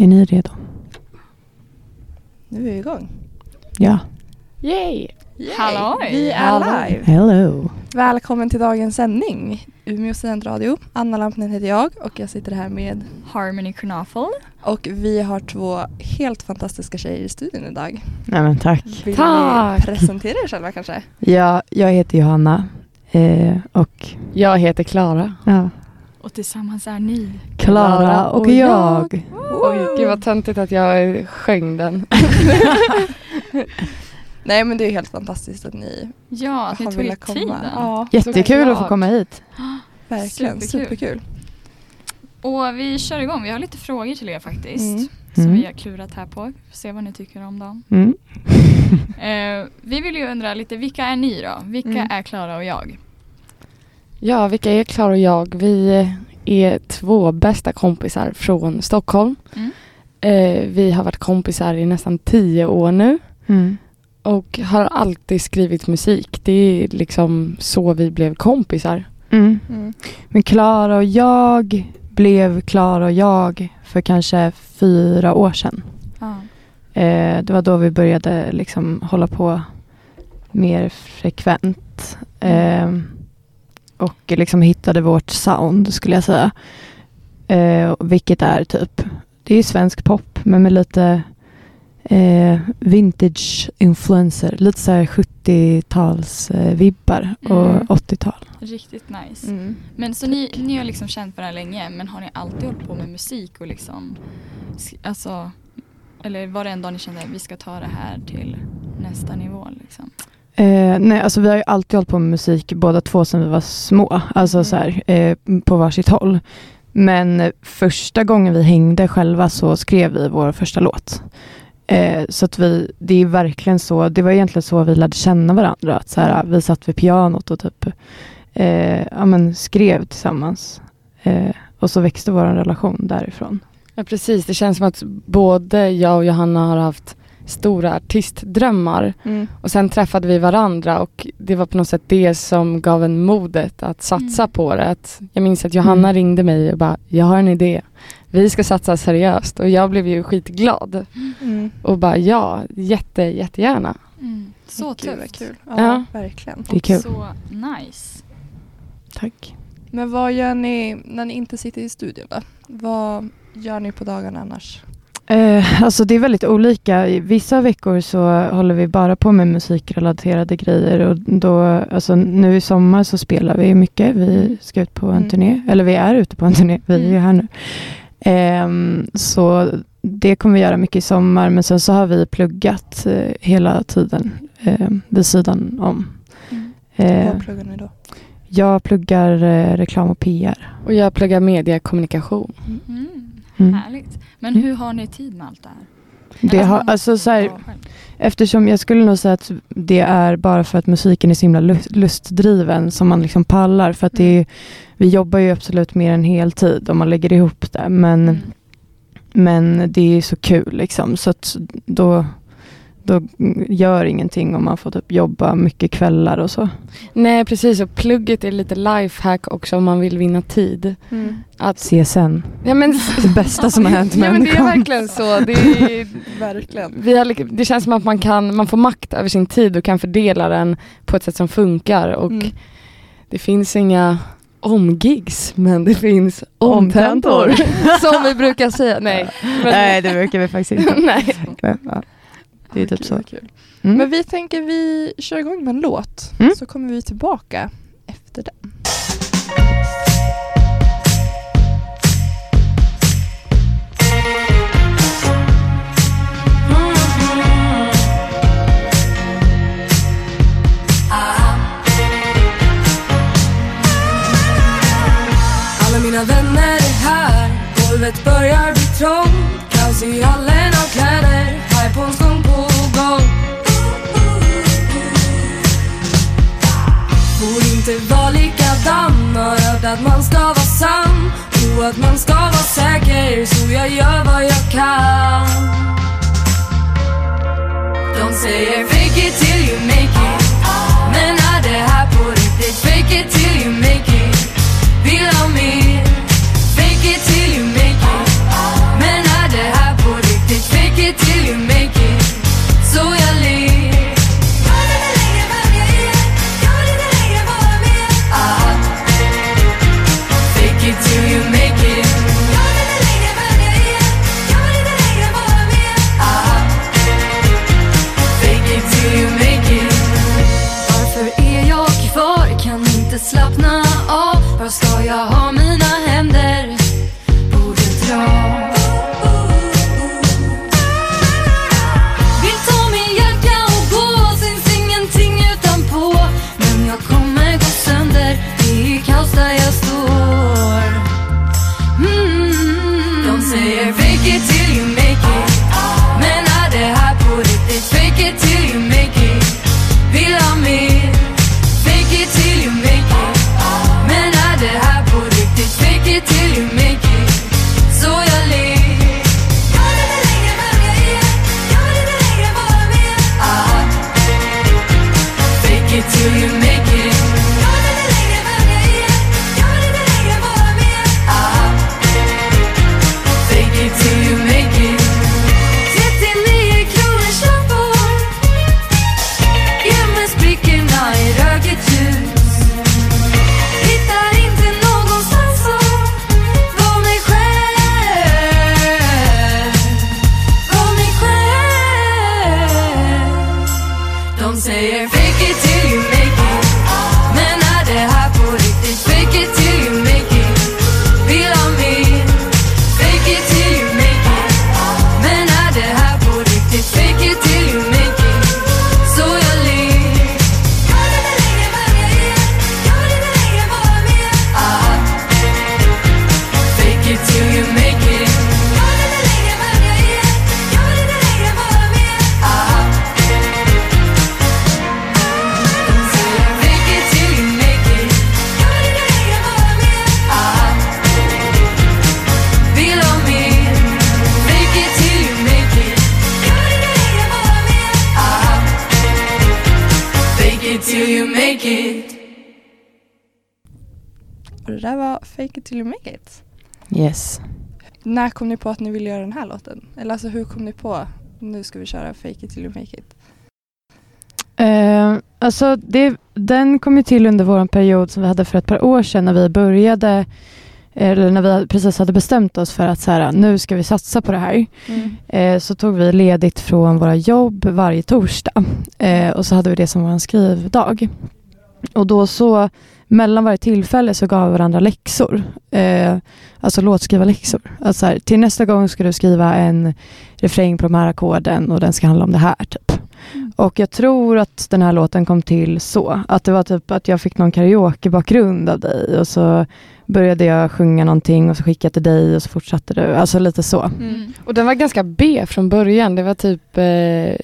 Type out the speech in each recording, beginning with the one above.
Är ni redo? Nu är vi igång. Ja. Yay! Yay. Halloj. Vi är live. Hello. Välkommen till dagens sändning. Umeå studentradio. Anna Lampnen heter jag och jag sitter här med Harmony Knafel. och vi har två helt fantastiska tjejer i studion idag. Nej men tack. Vill Tack. ni presentera er själva kanske? Ja, jag heter Johanna. Eh, och Jag heter Klara. ja, Och tillsammans är ni. Klara och jag. Oj, gud vad töntigt att jag sjöng den. Nej men det är helt fantastiskt att ni Ja, att ni har tog velat komma. tiden. Ja, Jättekul att få komma hit. verkligen. Superkul. Superkul. Och vi kör igång. Vi har lite frågor till er faktiskt. Mm. Som Mm. vi har klurat här på. Får se vad ni tycker om dem. Mm. Eh, vi vill ju undra lite, vilka är ni då? Vilka Mm. är Klara och jag? Ja, vilka är Klara och jag? Vi är två bästa kompisar från Stockholm. Mm. Eh, vi har varit kompisar i nästan tio år nu Mm. och har alltid skrivit musik. Det är liksom så vi blev kompisar. Mm. Mm. Men Klara och jag blev Klara och jag för kanske fyra år sedan. Ja. Eh, det var då vi började liksom hålla på mer frekvent. Eh, och liksom hittade vårt sound skulle jag säga. Eh, vilket är typ, det är svensk pop men med lite eh, vintage influencer. Lite så här 70-tals eh, vibbar och Mm. 80-tal. Riktigt nice. Mm. Men så ni, ni har liksom känt varandra länge men har ni alltid hållit på med musik och liksom alltså eller var det en dag ni kände att vi ska ta det här till nästa nivå liksom? Eh, nej, alltså vi har ju alltid hållit på med musik båda två sedan vi var små. Alltså Mm. så här, eh, på varsitt håll. Men första gången vi hängde själva så skrev vi vår första låt. Eh, så att vi, det är verkligen så, det var egentligen så vi lärde känna varandra. Att så här, vi satt vid pianot och typ eh, ja, men skrev tillsammans. Eh, och så växte vår relation därifrån. Ja, precis. Det känns som att både jag och Johanna har haft stora artistdrömmar Mm. och sen träffade vi varandra och det var på något sätt det som gav en modet att satsa Mm. på det. Att jag minns att Johanna Mm. ringde mig och bara, jag har en idé. Vi ska satsa seriöst och jag blev ju skitglad Mm. och bara ja, jätte, jättegärna. Mm. Så tufft. kul. Ja, Ja. verkligen. Det är kul. Så nice. Tack. Men vad gör ni när ni inte sitter i studion då? Vad gör ni på dagarna annars? Eh, alltså det är väldigt olika. Vissa veckor så håller vi bara på med musikrelaterade grejer och då, alltså nu i sommar så spelar vi mycket. Vi ska ut på en Mm. turné, eller vi är ute på en turné, vi är ju Mm. här nu. Ehm, så det kommer vi göra mycket i sommar, men sen så har vi pluggat eh, hela tiden eh, vid sidan om. Mm. Eh, Vad pluggar ni då? jag pluggar eh, reklam och PR. Och jag pluggar mediekommunikation. Mm. Mm. Härligt. Men hur har ni tid med allt det här? Det har, alltså så här. Eftersom jag skulle nog säga att det är bara för att musiken är så himla lust- lustdriven som man liksom pallar. För att det är, vi jobbar ju absolut mer än heltid om man lägger ihop det. Men, Mm. men det är så kul liksom. Så då, då gör ingenting om man får typ jobba mycket kvällar och så. Nej precis och plugget är lite lifehack också om man vill vinna tid. Mm. Att, CSN, ja, men, det bästa som har hänt ja, men det är människan. verkligen så. Det, är, Verkligen. vi har, det känns som att man, kan, man får makt över sin tid och kan fördela den på ett sätt som funkar. Och Mm. det finns inga omgigs men det finns Omtentor. omtentor. som vi brukar säga. Nej. Men, Nej, det brukar vi faktiskt inte. Nej. Men, ja. Det är typ så. Kul. Mm. Men vi tänker vi kör igång med en låt. Mm. Så kommer vi tillbaka efter den. Alla mina vänner är här Golvet börjar bli trångt Kaos i hallen inte vara likadan. Har hört att man ska vara sann. Och att man ska vara säker. Så jag gör vad jag kan. De säger fake it till you make it. Men är det här på riktigt? Fake it till you make it. Vill ha mer? När kom ni på att ni ville göra den här låten? Eller alltså hur kom ni på nu ska vi köra Fake it till you make it? Eh, alltså det, den kom ju till under vår period som vi hade för ett par år sedan när vi började, eller när vi precis hade bestämt oss för att så här, nu ska vi satsa på det här. Eh, så tog vi ledigt från våra jobb varje torsdag eh, och så hade vi det som vår skrivdag. Och då så mellan varje tillfälle så gav vi varandra läxor. Eh, alltså låtskrivarläxor. Alltså så här, till nästa gång ska du skriva en refräng på de här ackorden och den ska handla om det här. typ. Och jag tror att den här låten kom till så. Att det var typ att jag fick någon karaokebakgrund av dig och så började jag sjunga någonting och så skickade jag till dig och så fortsatte du. Alltså lite så. Mm. Och den var ganska B från början. Det var typ eh,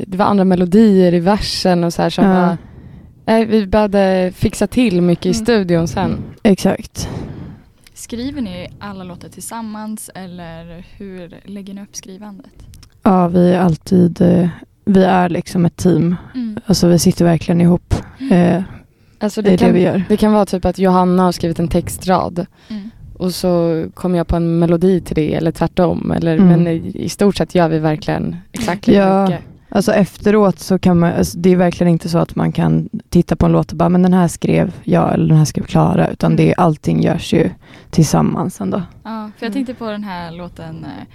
det var andra melodier i versen och så här som Ja. var, nej, vi behövde fixa till mycket i Mm. studion sen. Exakt. Skriver ni alla låtar tillsammans eller hur lägger ni upp skrivandet? Ja, vi är alltid, eh, vi är liksom ett team. Mm. Alltså vi sitter verkligen ihop. Eh, Alltså det det, är det kan, vi gör. det kan vara typ att Johanna har skrivit en textrad Mm. och så kommer jag på en melodi till det eller tvärtom. Eller, Mm. Men i, i stort sett gör vi verkligen exakt lika Ja. mycket. Alltså efteråt så kan man, alltså det är verkligen inte så att man kan titta på en låt och bara, men den här skrev jag eller den här skrev Klara, utan det är, allting görs ju tillsammans ändå. Ja, för jag tänkte på den här låten, eh,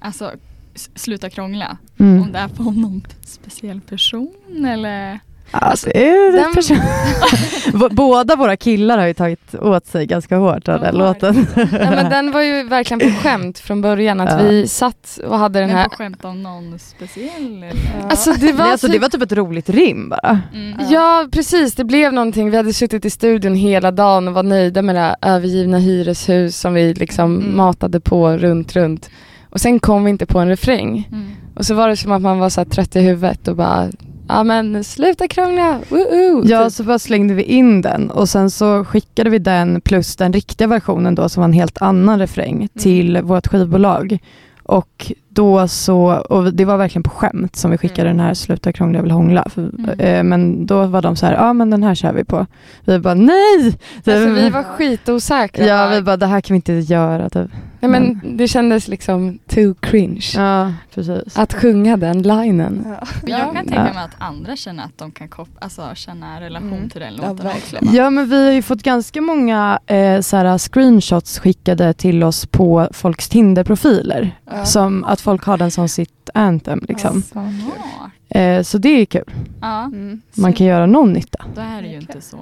alltså Sluta krångla. Mm. Om det är på någon speciell person eller? Alltså, det är den- Båda våra killar har ju tagit åt sig ganska hårt av den Ja, låten. Ja, men den var ju verkligen på skämt från början. Att Ja. vi satt och hade den Men här... på skämt om någon speciell eller? Alltså det var, Nej, alltså, typ, det var typ ett roligt rim bara. Mm. Ja precis, det blev någonting. Vi hade suttit i studion hela dagen och var nöjda med det här övergivna hyreshus som vi liksom Mm. matade på runt, runt. Och sen kom vi inte på en refräng. Mm. Och så var det som att man var så här trött i huvudet och bara Ja men sluta krångla, woohoo! Ja, Typ. så bara slängde vi in den och sen så skickade vi den plus den riktiga versionen då som var en helt annan refräng till vårt skivbolag. Och då så, och det var verkligen på skämt som vi skickade Mm. den här Sluta krångla jag vill hångla. För, Mm. eh, men då var de så här, ja men den här kör vi på. Vi bara nej! Alltså vi var skitosäkra. Ja, vi bara det här kan vi inte göra. Typ. Nej, men det kändes liksom too cringe. Ja, precis. Att sjunga den linen. Ja. Men jag kan tänka Ja. mig att andra känner att de kan kop- alltså, känna relation Mm. till den Ja, låten också. Ja men vi har ju fått ganska många eh, såhär, screenshots skickade till oss på folks Tinder-profiler. Ja. Som att folk har den som sitt anthem liksom. Ja. Eh, så det är kul. Ja, Mm. Man kan göra någon nytta. då är det ju inte så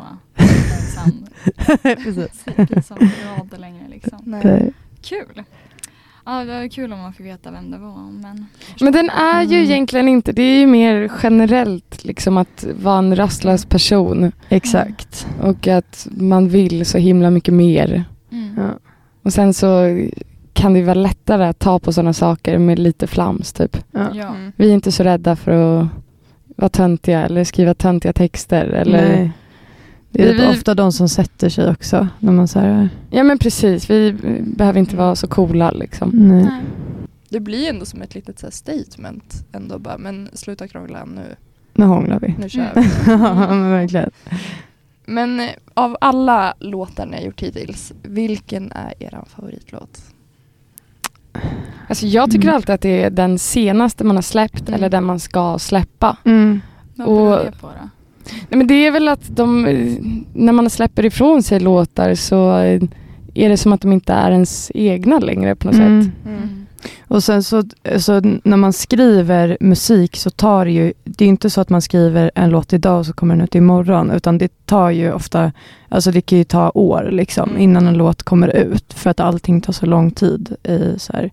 sam- Precis. som rader längre liksom. Nej. Kul. Ja, det var kul om man fick veta vem det var. Men, Men den är ju Mm. egentligen inte, det är ju mer generellt liksom att vara en rastlös person Exakt. och att man vill så himla mycket mer. Mm. Ja. Och sen så kan det vara lättare att ta på sådana saker med lite flams typ. Ja. Ja. Mm. Vi är inte så rädda för att vara töntiga eller skriva töntiga texter. Eller, Nej. Det är Vi- vi- ofta de som sätter sig också. När man säger Ja men precis, vi behöver inte vara så coola liksom. nej. Nej. Det blir ändå som ett litet så här, statement ändå bara, men sluta krångla nu, Nu hånglar vi. nu kör Mm. vi. ja men verkligen. Men eh, av alla låtar ni har gjort hittills, vilken är er favoritlåt? Alltså jag tycker Mm. alltid att det är den senaste man har släppt Mm. eller den man ska släppa. Mm. Vad beror det på då? Nej, men det är väl att de, när man släpper ifrån sig låtar så är det som att de inte är ens egna längre på något Mm. sätt. Mm. Och sen så, så när man skriver musik så tar det ju, det är inte så att man skriver en låt idag och så kommer den ut imorgon, utan det tar ju ofta, alltså det kan ju ta år liksom Mm. innan en låt kommer ut, för att allting tar så lång tid i, så här,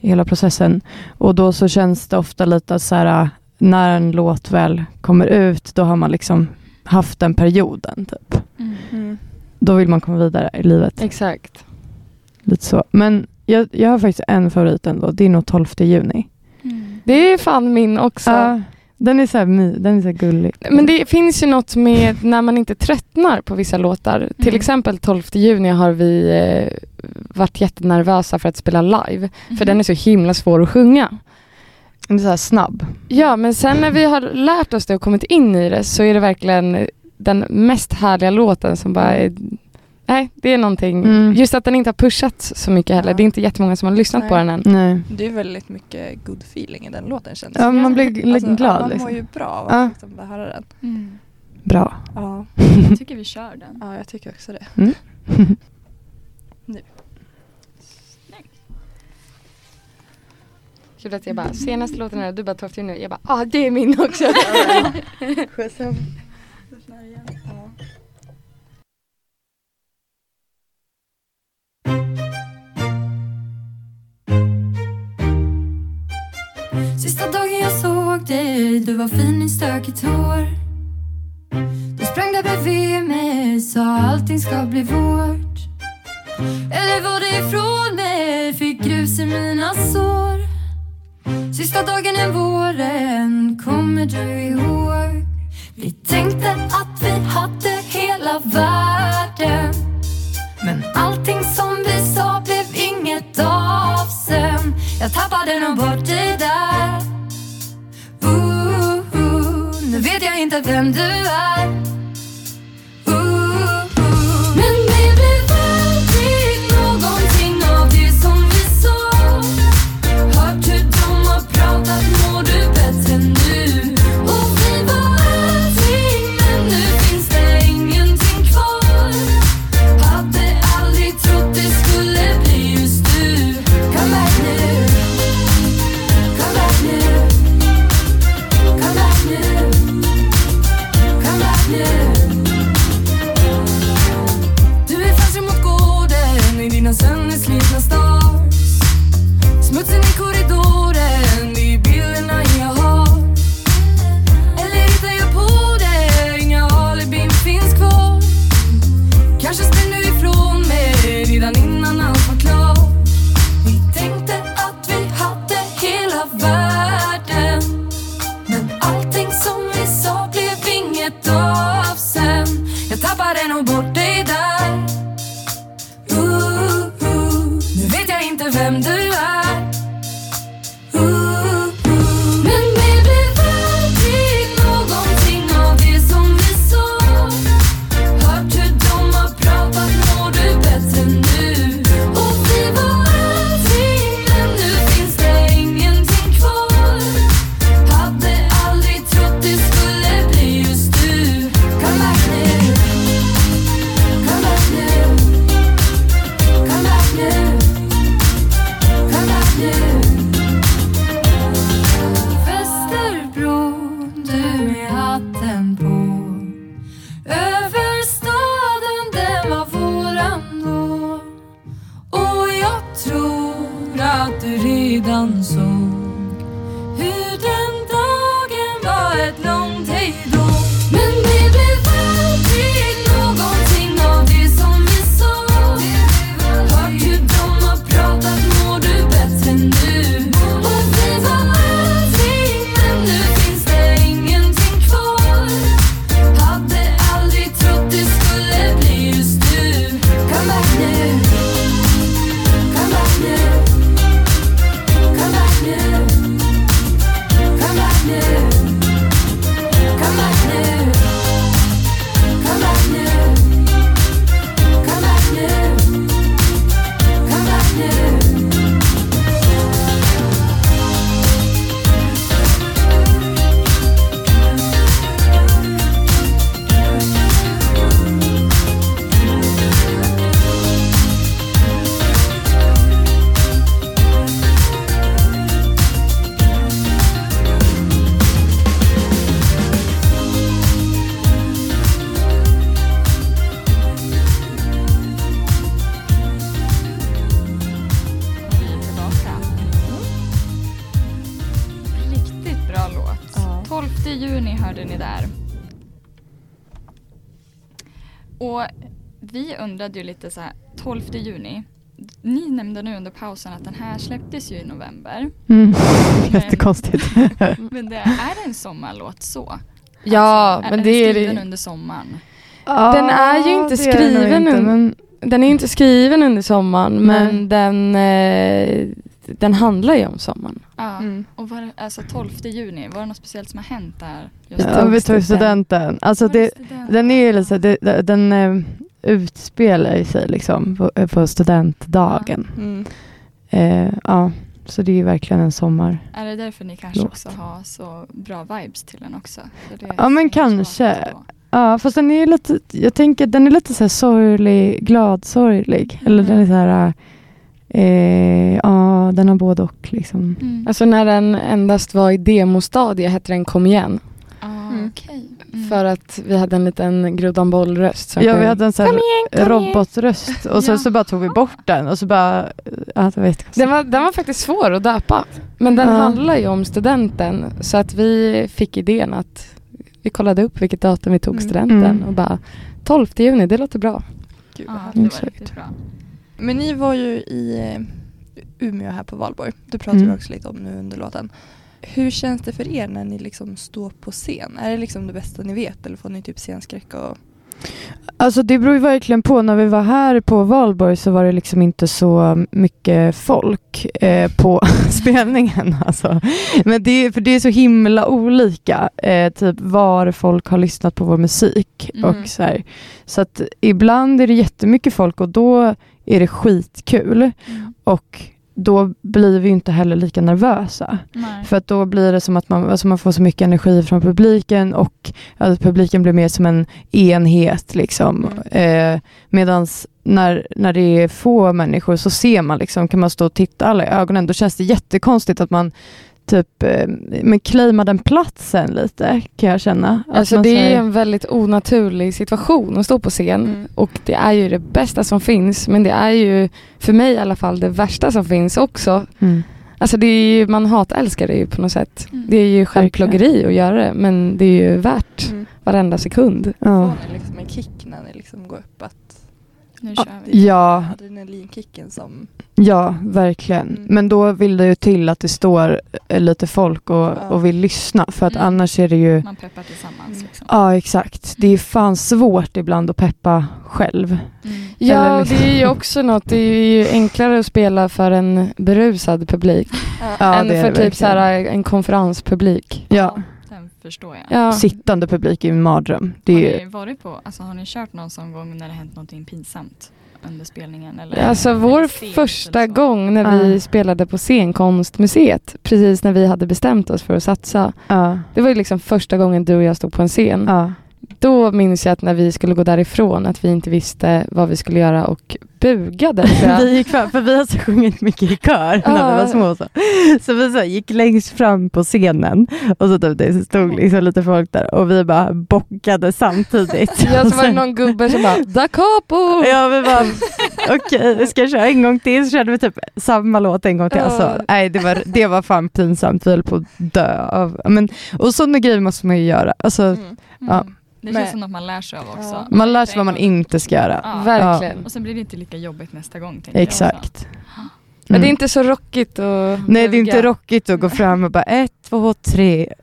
i hela processen. Och då så känns det ofta lite så här, när en låt väl kommer ut, då har man liksom haft den perioden. Typ. Mm. Då vill man komma vidare i livet. Exakt. Lite så. Men jag, jag har faktiskt en favorit ändå, det är nog 12 juni. Mm. Det är fan min också. Ja, den är så här, den är så gullig. Men det finns ju något med när man inte tröttnar på vissa låtar. Till Mm. exempel 12 juni har vi eh, varit jättenervösa för att spela live. För Mhm. den är så himla svår att sjunga. Så här snabb. Ja, men sen när vi har lärt oss det och kommit in i det så är det verkligen den mest härliga låten som bara är, Nej, det är någonting. Mm. Just att den inte har pushats så mycket heller. Ja. Det är inte jättemånga som har lyssnat Nej. på den än. Nej. Det är väldigt mycket good feeling i den låten känns Ja, man blir gl- Alltså, glad. Man liksom. mår ju bra av Ja. att liksom höra den. Mm. Bra. Ja. Jag tycker vi kör den. ja, jag tycker också det. Mm. Kul att jag bara, senaste låten är du bara 12 juni. Jag bara, ah det är min också. Sista dagen jag såg dig, du var fin i stökigt hår Du sprang där bredvid mig, sa allting ska bli vårt Eller var det ifrån Sista dagen i våren, kommer du ihåg? Vi tänkte att vi hade hela världen. Men allting som vi sa blev inget av sen. Jag tappade nog bort dig där. Uh, uh, uh, Nu vet jag inte vem du är. Hörde ni där. Och vi undrade ju lite så här, 12 juni. Ni nämnde nu under pausen att den här släpptes ju i november. Mm. Jättekonstigt. Men det, är det en sommarlåt så? Ja, Alltså, men är det den är skriven det. under sommaren? Den är ju inte det är skriven inte, men Den är inte skriven under sommaren Nej. men den, eh, den handlar ju om sommaren. Ja. Mm. Och var alltså 12 juni, var det något speciellt som har hänt där? just Ja, vi tog studenten. Alltså det det, student? den är ju lite, det, den eh, utspelar sig liksom på, eh, på studentdagen. Mm. Eh, ja, så det är ju verkligen en sommar. Är det därför ni kanske Låt. också har så bra vibes till den också? Ja, men kanske. Ja, fast den är lite, jag tänker den är lite så här sorglig, glad sorglig. Eller den är så här, eh, ja den har både och liksom. Mm. Alltså när den endast var i demostadie hette den Kom igen. ah, Mm. okej. Mm. För att vi hade en liten grodan boll-röst. som Ja, vi hade en sån Kom här igen, kom igen. robotröst och sen Ja. så bara tog vi bort den och så bara, ja, jag vet inte. Den var, den var faktiskt svår att döpa. Men den Ja. handlar ju om studenten. Så att vi fick idén att vi kollade upp vilket datum vi tog Mm. studenten Mm. och bara 12 juni, det låter bra. Gud, Ja, det var riktigt bra. Men ni var ju i eh, Umeå här på Valborg. Det pratade Mm. vi också lite om nu under låten. Hur känns det för er när ni liksom står på scen? Är det liksom det bästa ni vet eller får ni typ scenskräck? Och... Alltså det beror ju verkligen på. När vi var här på Valborg så var det liksom inte så mycket folk eh, på spelningen. Alltså. Men det, är- för det är så himla olika. Eh, typ var folk har lyssnat på vår musik. Mm. Och så, här. så att ibland är det jättemycket folk och då är det skitkul. Mm. Och då blir vi inte heller lika nervösa. Nej. För att då blir det som att man, alltså man får så mycket energi från publiken och att publiken blir mer som en enhet. Liksom. Eh, Medan när, när det är få människor så ser man, liksom, kan man stå och titta alla i ögonen. Då känns det jättekonstigt att man typ eh, men claimar den platsen lite, kan jag känna. Alltså man det är en väldigt onaturlig situation att stå på scen Mm. och det är ju det bästa som finns men det är ju för mig i alla fall det värsta som finns också. Mm. Alltså det är ju, man hatälskar det ju på något sätt. Mm. Det är ju självplågeri att göra det men det är ju värt Mm. varenda sekund. Ja. Får ni liksom en kick när ni liksom går upp? Att Nu Ja. kör vi. Ja, adrenalinkicken som... Ja, verkligen. Mm. Men då vill det ju till att det står eh, lite folk och, Ja. och vill lyssna. För att Mm. annars är det ju... Man peppar tillsammans Mm. liksom. Ja, exakt. Det är fan svårt ibland att peppa själv. Mm. Ja, och det är ju också något, det är ju enklare att spela för en berusad publik Ja, än det är för det typ verkligen. så här, en konferenspublik. Ja, förstår jag. Ja. sittande publik är en mardröm. Det Har är ni varit på, alltså har ni kört någon sån gång när det hänt någonting pinsamt under spelningen? Eller, Alltså eller vår sent första gång när vi Ja. spelade på scenkonstmuseet, precis när vi hade bestämt oss för att satsa. ja, Det var ju liksom första gången du och jag stod på en scen. ja. Då minns jag att när vi skulle gå därifrån att vi inte visste vad vi skulle göra och bugade. Vi gick fram, för vi har så sjungit mycket i kör när vi Ja. var små. Så, så vi så gick längst fram på scenen och så typ, det stod liksom lite folk där och vi bara bockade samtidigt. Ja, så var det någon gubbe som bara Da capo! Ja, vi bara okej, vi ska köra en gång till. Så körde vi typ samma låt en gång till. Alltså, nej, det, var, det var fan pinsamt. Vi höll på att dö. Av, men, och sådana grejer måste man ju göra. Alltså, Mm. Ja. Mm. Det känns som något man lär sig av också. Ja. Man lär sig vad man inte ska göra. Ja. Verkligen. Och sen blir det inte lika jobbigt nästa gång. Exakt. Men det är Mm. inte så rockigt att Nej, det är inte rockigt att gå fram och bara ett, två, tre.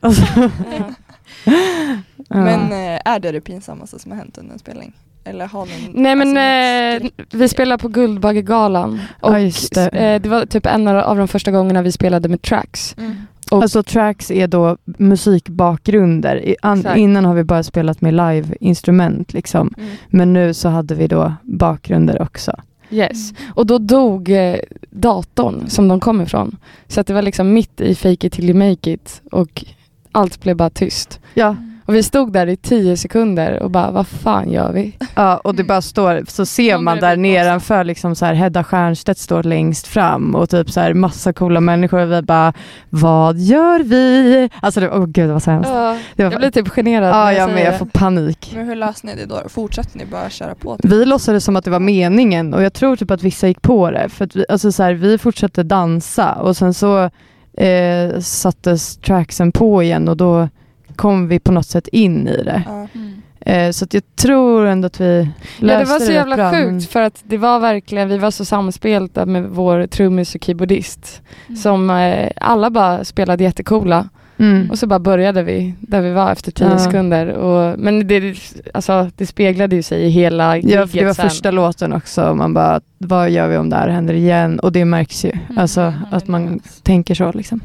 Ja. Men eh, är det det pinsammaste som har hänt under en spelning? Eller har ni Nej men alltså, eh, vi spelar på Guldbaggegalan och Ja, just det. eh, det var typ en av de första gångerna vi spelade med tracks. Mm. Och, Alltså tracks är då musikbakgrunder. I- An, innan har vi bara spelat med live-instrument liksom. Mm. Men nu så hade vi då bakgrunder också. yes. och då dog eh, datorn som de kom ifrån. Så att det var liksom mitt i fake it till you make it och allt blev bara tyst. Ja, Och vi stod där i tio sekunder och bara vad fan gör vi? ja och det bara står, så ser man där nedanför liksom så här Hedda Stiernstedt står längst fram och typ så här massa coola människor och vi bara Vad gör vi? Alltså det, åh gud vad så hemskt. Det var, Jag blir typ generad ja, när jag med, jag får panik. Men hur löste ni det då? Fortsatte ni bara köra på? typ? Vi låtsades som att det var meningen och jag tror typ att vissa gick på det. För att vi, alltså så här, vi fortsatte dansa och sen så eh, sattes tracksen på igen och då kom vi på något sätt in i det. Ja. Mm. Eh, så att jag tror ändå att vi Ja, löste det var så jävla bra, sjukt men- för att det var verkligen, vi var så samspelta med vår trummis och keyboardist Mm. som eh, alla bara spelade jättecoola Mm. och så bara började vi där vi var efter tio Ja. sekunder och, men det, alltså, det speglade ju sig i hela Ja, för det var sen. första låten också. Man bara, vad gör vi om det här händer igen? Och det märks ju. Mm, Alltså ja, att det man märks. tänker så liksom.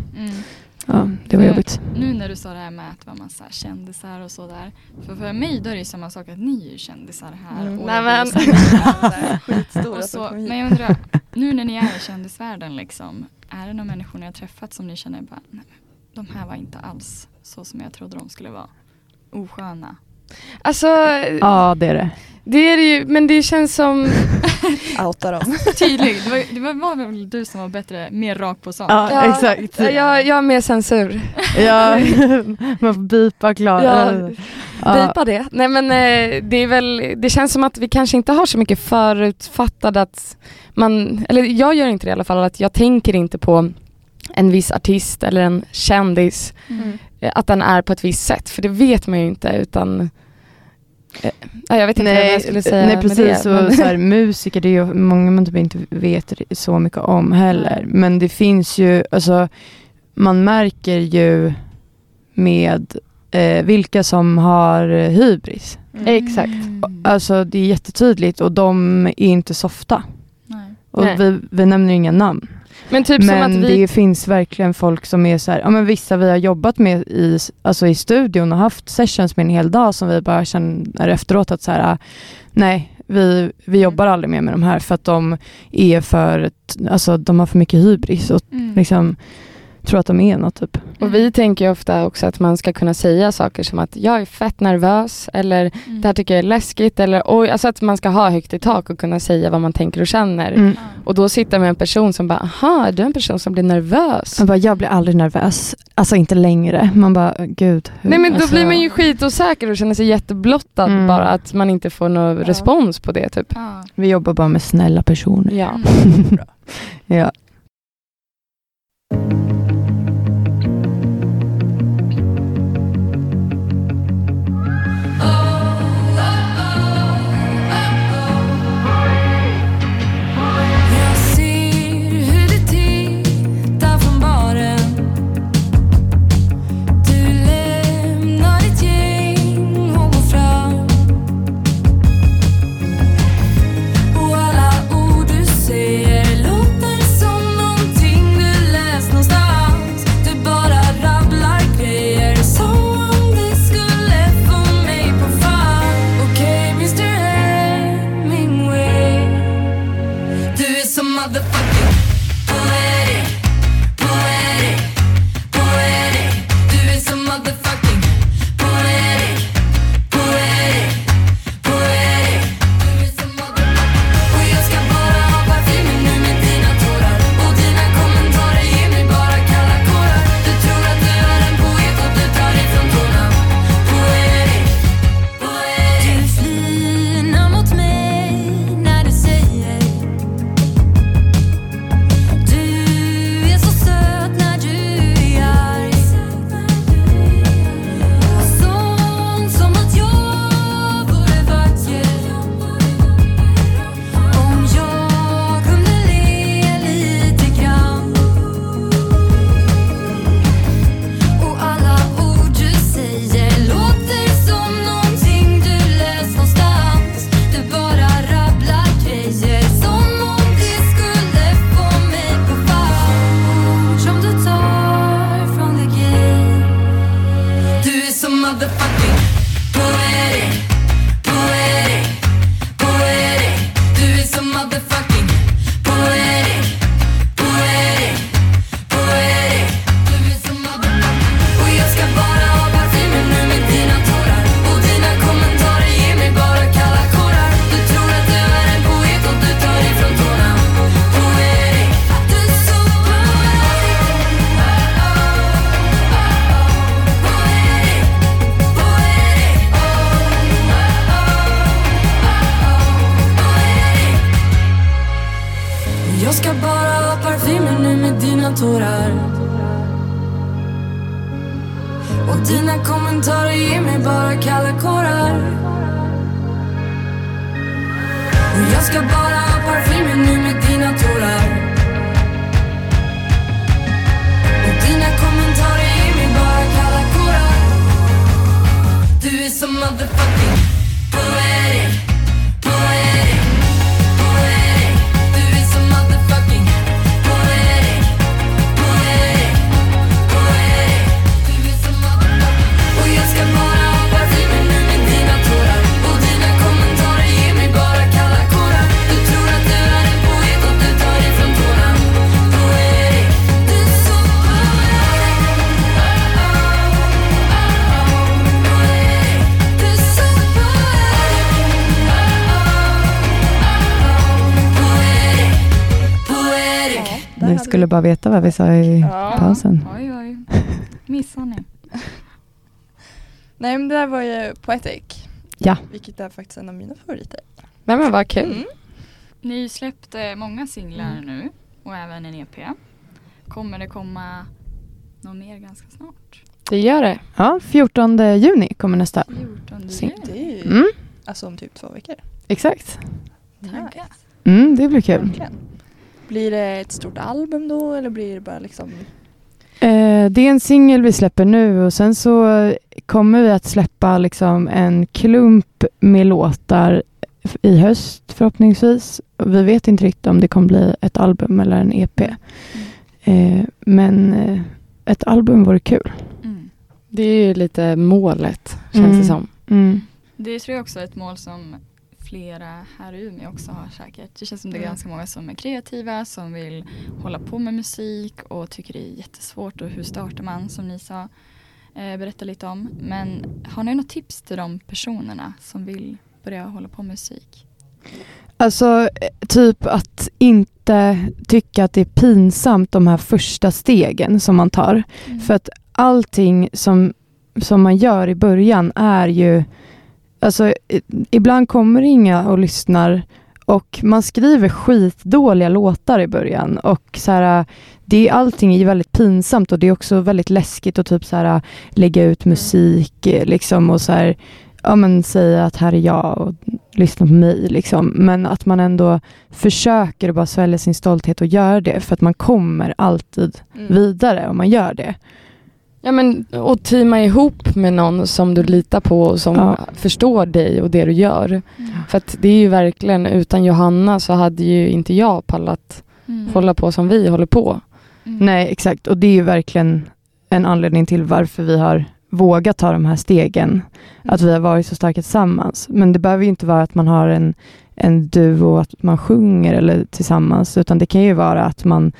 Ja, det var För jobbigt. Nu när du sa det här med att det var massa kändisar och sådär. För för mig då är det ju samma sak att ni är ju kändisar här. Mm. och Nej, Skitstora så, men jag undrar, nu när ni är i kändisvärlden liksom. Är det några människor ni har träffat som ni känner bara, nej, de här var inte alls så som jag trodde de skulle vara. Osköna. Alltså, Ja, det är det. det är det ju, men det känns som, Outa dem. Tydlig, det var, det var, väl du som var bättre, mer rak på sak. Ja, Ja, exakt. jag, jag har mer censur. Ja, man får bipa klart. Ja. Bipa det. Nej men eh, det är väl, det känns som att vi kanske inte har så mycket förutfattat att man, eller jag gör inte det i alla fall, att jag tänker inte på en viss artist eller en kändis, Mm. eh, att den är på ett visst sätt, för det vet man ju inte utan ja, jag vet inte vad jag skulle säga nej precis. det. Så, men- så här, musiker, det är ju många man typ inte vet så mycket om heller. Men det finns ju, alltså man märker ju med eh, vilka som har hybris. Exakt. Mm. Alltså det är jättetydligt och de är inte softa. Nej. Och Nej. vi, vi nämner inga namn. Men typ men att vi det finns verkligen folk som är så här, ja men vissa vi har jobbat med i, alltså i studion och haft sessions med en hel dag som vi bara känner efteråt att så här, nej, vi, vi jobbar aldrig mer med de här för att de är för, alltså de har för mycket hybris och Mm. liksom tror att de är något typ. Och vi tänker ju ofta också att man ska kunna säga saker som att jag är fett nervös eller Mm. det här tycker jag är läskigt eller oj, alltså att man ska ha högt i tak och kunna säga vad man tänker och känner. Mm. Och då sitta med en person som bara, aha, är du en person som blir nervös? Man bara, jag blir aldrig nervös, alltså inte längre. Man bara, gud. hur- Nej men då alltså, blir man ju skitosäker och känner sig jätteblottad Mm. bara att man inte får någon Ja. respons på det typ. Ja. Vi jobbar bara med snälla personer. Ja. Mm. Ja. Vad vi sa i Ja. pausen. Oj, oj. Missar ni? Nej men det där var ju Poetic. Ja. Vilket är faktiskt en av mina favoriter. Nej men vad kul. Mm. Ni släppte många singlar Mm. nu och även en EP. Kommer det komma något mer ganska snart? Det gör det. Ja, 14 juni kommer nästa. 14 Sing- juni. Det är ju Mm, alltså om typ två veckor. exakt. Tackar. Mm, det blir kul. Verkligen. Blir det ett stort album då eller blir det bara liksom Eh, det är en singel vi släpper nu och sen så kommer vi att släppa liksom en klump med låtar i höst förhoppningsvis. Och Vi vet inte riktigt om det kommer bli ett album eller en EP. Eh, men eh, ett album vore kul. Mm. Det är ju lite målet känns Mm. det som. Mm. Det tror jag också är ett mål som flera här i Umeå också har säkert. Det känns som det är Mm. ganska många som är kreativa, som vill hålla på med musik och tycker det är jättesvårt och hur startar man som ni sa. Eh, berätta lite om. Men har ni något tips till de personerna som vill börja hålla på med musik? Alltså eh, typ att inte tycka att det är pinsamt de här första stegen som man tar. För att allting som, som man gör i början är ju, alltså ibland kommer inga och lyssnar och man skriver skitdåliga låtar i början och så här, det, allting är väldigt pinsamt och det är också väldigt läskigt att typ så här, lägga ut musik eh, liksom och så här, ja men säga att här är jag och lyssna på mig liksom. Men att man ändå försöker bara svälja sin stolthet och göra det för att man kommer alltid Mm. vidare om man gör det. Ja men och teama ihop med någon som du litar på och som Ja. förstår dig och det du gör. Mm. För att det är ju verkligen, utan Johanna så hade ju inte jag pallat Mm. hålla på som vi håller på. Mm. Nej, exakt. Och det är ju verkligen en anledning till varför vi har vågat ta de här stegen. Att vi har varit så starka tillsammans. Men det behöver ju inte vara att man har en, en duo, att man sjunger eller tillsammans, utan det kan ju vara att man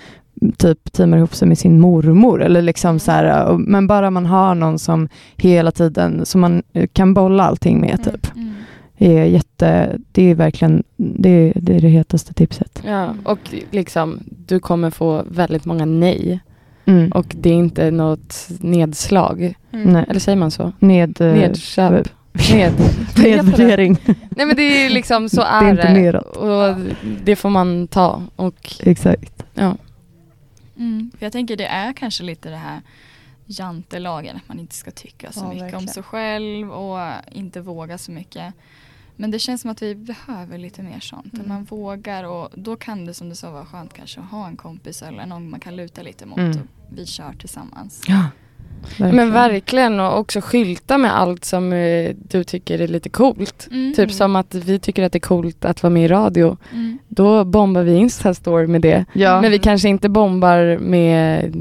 typ teamar ihop sig med sin mormor eller liksom så här, men bara man har någon som hela tiden, som man eh, kan bolla allting med typ. Mm. Det är jätte, det är verkligen, det är det, är det hetaste tipset. Ja, och liksom du kommer få väldigt många nej. Mm. Och det är inte något nedslag. Mm. Nej. Eller säger man så? Ned, eh, Nedköp. Ned. Det? nedvärdering. Nej men det är liksom, så Det är är inte det. Och det får man ta. Och Exakt. ja. Mm. För jag tänker det är kanske lite det här jantelagen, att man inte ska tycka så Ja, mycket om verkligen. sig själv och inte våga så mycket. Men det känns som att vi behöver lite mer sånt. Att Mm. man vågar och då kan det som du sa vara skönt kanske att ha en kompis eller någon man kan luta lite mot Mm. och vi kör tillsammans. Ja. Men verkligen och också skylta med allt som eh, du tycker är lite coolt. Mm. Typ som att vi tycker att det är coolt att vara med i radio. Mm. Då bombar vi Insta-story med det. Ja. Men vi kanske inte bombar med,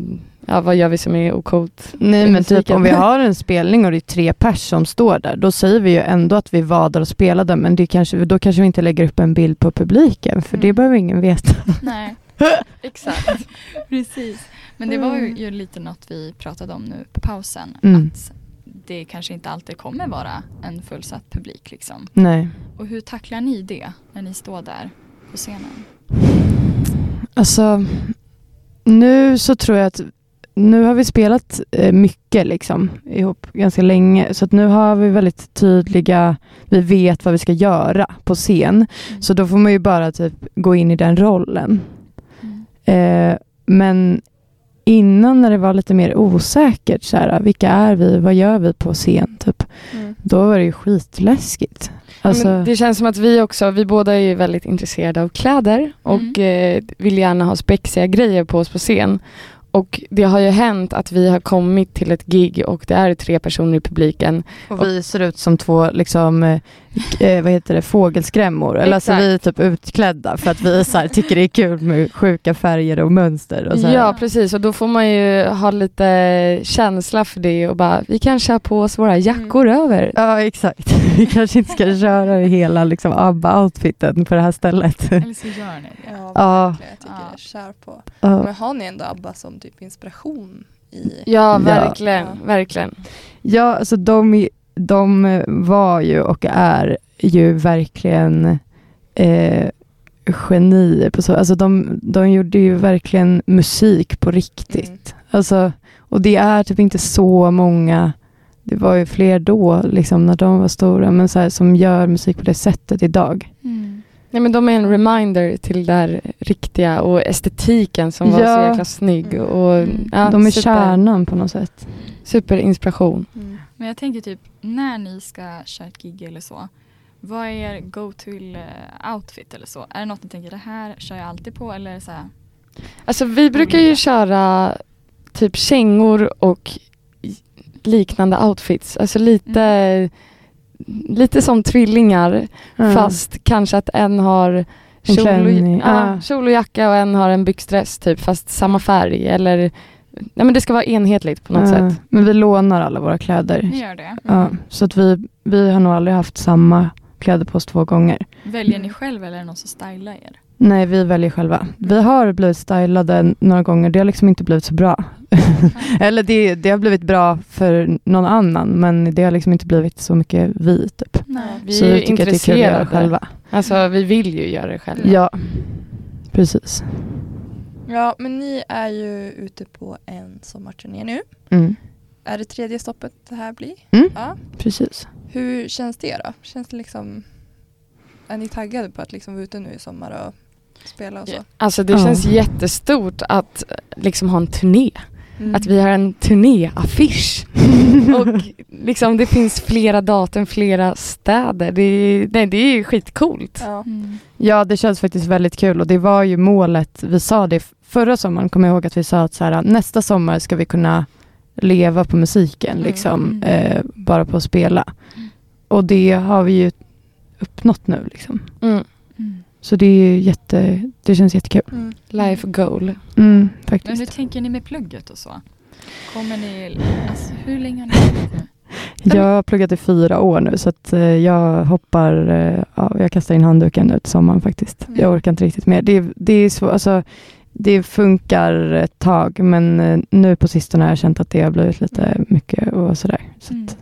ja vad gör vi som är ocoolt? Nej men typ om vi har en spelning och det är tre pers som står där, då säger vi ju ändå att vi var där och spelade, men det kanske, då kanske vi inte lägger upp en bild på publiken, för det Mm. behöver ingen veta. Nej, Exakt. precis. Men det var ju, ju lite något vi pratade om nu på pausen. Mm. Att det kanske inte alltid kommer vara en fullsatt publik liksom. Nej. Och hur tacklar ni det när ni står där på scenen? Alltså, nu så tror jag att nu har vi spelat eh, mycket liksom ihop ganska länge, så att nu har vi väldigt tydliga, vi vet vad vi ska göra på scen, så då får man ju bara typ gå in i den rollen. Mm. Eh, men innan när det var lite mer osäkert, så här, vilka är vi, vad gör vi på scen, typ. Mm. Då var det ju skitläskigt. Alltså, Men det känns som att vi också, vi båda är ju väldigt intresserade av kläder och eh, vill gärna ha spexiga grejer på oss på scen. Och det har ju hänt att vi har kommit till ett gig och det är tre personer i publiken. och vi ser ut som två liksom, eh, vad heter det, fågelskrämmor. Eller alltså, vi är typ utklädda för att vi så här, tycker det är kul med sjuka färger och mönster. Och så här. Ja precis och då får man ju ha lite känsla för det och bara, vi kanske har på oss våra jackor över. Ja, exakt. Vi kanske inte ska köra hela liksom, ABBA-outfiten på det här stället. Eller så gör ni det. Ja, Ja. Jag tycker Ja. det är kär på. Ja. Men har ni ändå ABBA som typ inspiration i... Ja verkligen, Ja. verkligen. Ja, alltså de, de var ju och är ju verkligen eh, genier på så. Alltså de, de gjorde ju verkligen musik på riktigt. Mm. Alltså, och det är typ inte så många, det var ju fler då, liksom när de var stora, men så här, som gör musik på det sättet idag. Mm. Nej men de är en reminder till det där riktiga och estetiken som var så jäkla snygg och Mm. ja, de är super, kärnan på något sätt. superinspiration. Mm. Men jag tänker typ när ni ska köra ett gig eller så. Vad är er go-to eh, outfit eller så? Är det något ni tänker det här kör jag alltid på eller så här? Alltså vi brukar ju köra typ kängor och liknande outfits. Alltså lite, lite som tvillingar Ja. fast kanske att en har En kjol och, ja. kjol och jacka och en har en byxdress typ fast samma färg eller Nej men det ska vara enhetligt på något Ja, sätt. Men vi lånar alla våra kläder. Ni gör det? Ja, så att vi, vi har nog aldrig haft samma kläder på oss två gånger. Väljer ni själv eller är det någon som stylar er? Nej, vi väljer själva. Vi har blivit stylade några gånger, det har liksom inte blivit så bra. Eller det, det har blivit bra för någon annan, men det har liksom inte blivit så mycket vi. Typ. Nej. Vi så är ju vi tycker att det är kul att göra intresserade. själva. Alltså vi vill ju göra det själva. Ja, precis. Ja, men ni är ju ute på en sommarturné nu. Mm. Är det tredje stoppet det här blir? Mm. Ja. Precis. Hur känns det då? Känns det liksom... Är ni taggade på att liksom vara ute nu i sommar och spela och så? Alltså det Ja. känns jättestort att liksom ha en turné. Mm. Att vi har en turnéaffisch. och liksom det finns flera datum, flera städer. Det är, nej, det är ju skitcoolt. Ja. Mm. Ja, det känns faktiskt väldigt kul och det var ju målet. Vi sa det förra sommaren, kommer jag ihåg att vi sa att så här, nästa sommar ska vi kunna leva på musiken, Mm. liksom, Mm. eh, bara på att spela. Och det har vi ju uppnått nu. Liksom. Mm. Mm. Så det, är ju jätte, det känns jättekul. Mm. Life goal. Mm, Men hur faktiskt. tänker ni med plugget och så? Kommer ni, alltså hur länge har ni pluggat? Jag har pluggat i fyra år nu så att eh, jag hoppar, eh, ja, jag kastar in handduken nu till sommaren faktiskt. Mm. Jag orkar inte riktigt mer. Det, det, är så, alltså, det funkar ett tag men eh, nu på sistone har jag känt att det har blivit lite mycket och sådär. Så Mm. att,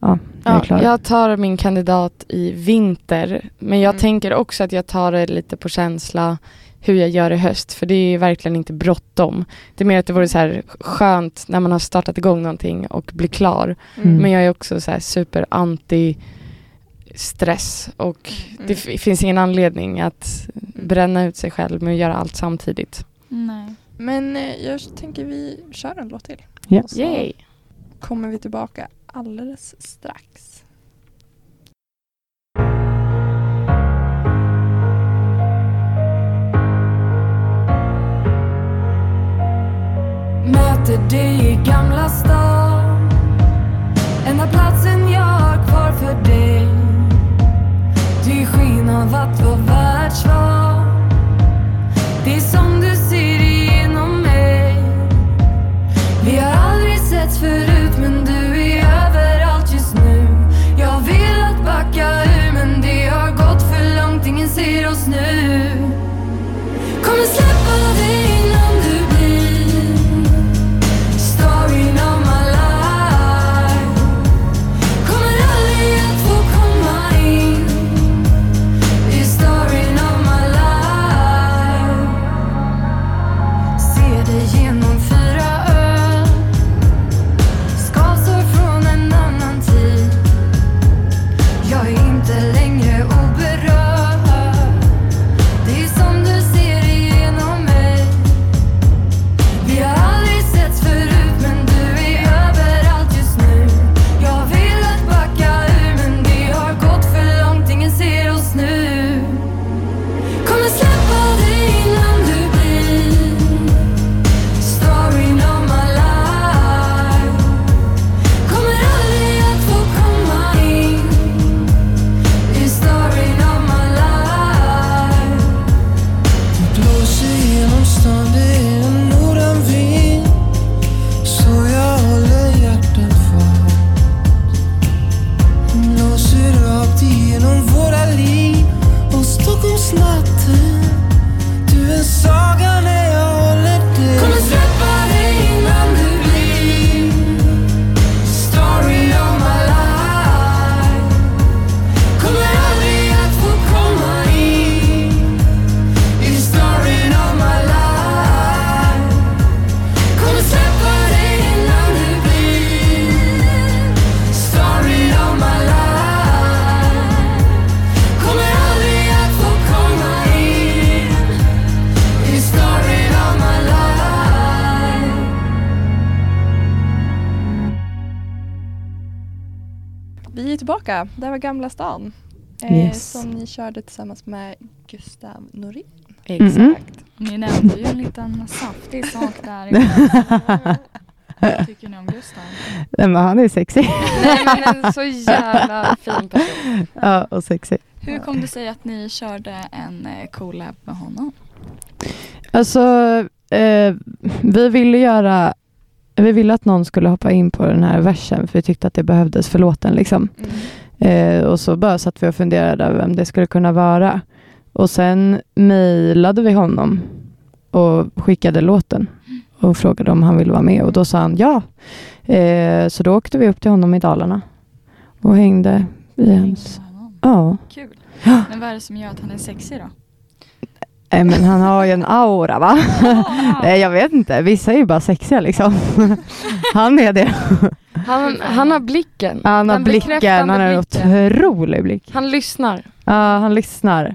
ja, jag är Ja, jag tar min kandidat i vinter. Men jag Mm. tänker också att jag tar det lite på känsla hur jag gör i höst. För det är verkligen inte bråttom. Det är mer att det vore så här skönt när man har startat igång någonting och blir klar. Mm. Men jag är också så här super anti stress och Mm. det finns ingen anledning att bränna ut sig själv med att göra allt samtidigt. Nej. Men eh, jag tänker vi kör en låt till. Så Yay! kommer vi tillbaka alldeles strax. Möter dig i Gamla stan sken av att not Det var Gamla stan. Yes. Som ni körde tillsammans med Gustav Norén. Exakt. Ni nämnde ju en liten saftig sak där. Vad tycker ni om Gustav? Nej, men han är sexig. Nej men en så jävla fin person. ja, och sexig. Hur kom det sig att ni körde en eh, collab med honom? Alltså, eh, vi ville göra vi ville att någon skulle hoppa in på den här versen för vi tyckte att det behövdes för låten. Liksom. Eh, och så bara satt vi och funderade över vem det skulle kunna vara. Och sen mejlade vi honom och skickade låten och frågade om han ville vara med och då sa han ja. Eh, så då åkte vi upp till honom i Dalarna och hängde i hans... Ja. Kul. Men vad är det som gör att han är sexig då? Nej, men han har ju en aura va? Nej, jag vet inte. Vissa är ju bara sexiga liksom. han är det. Han, han har blicken. Han har Den blicken. Han har en otrolig blick. Han lyssnar. Ja, han lyssnar.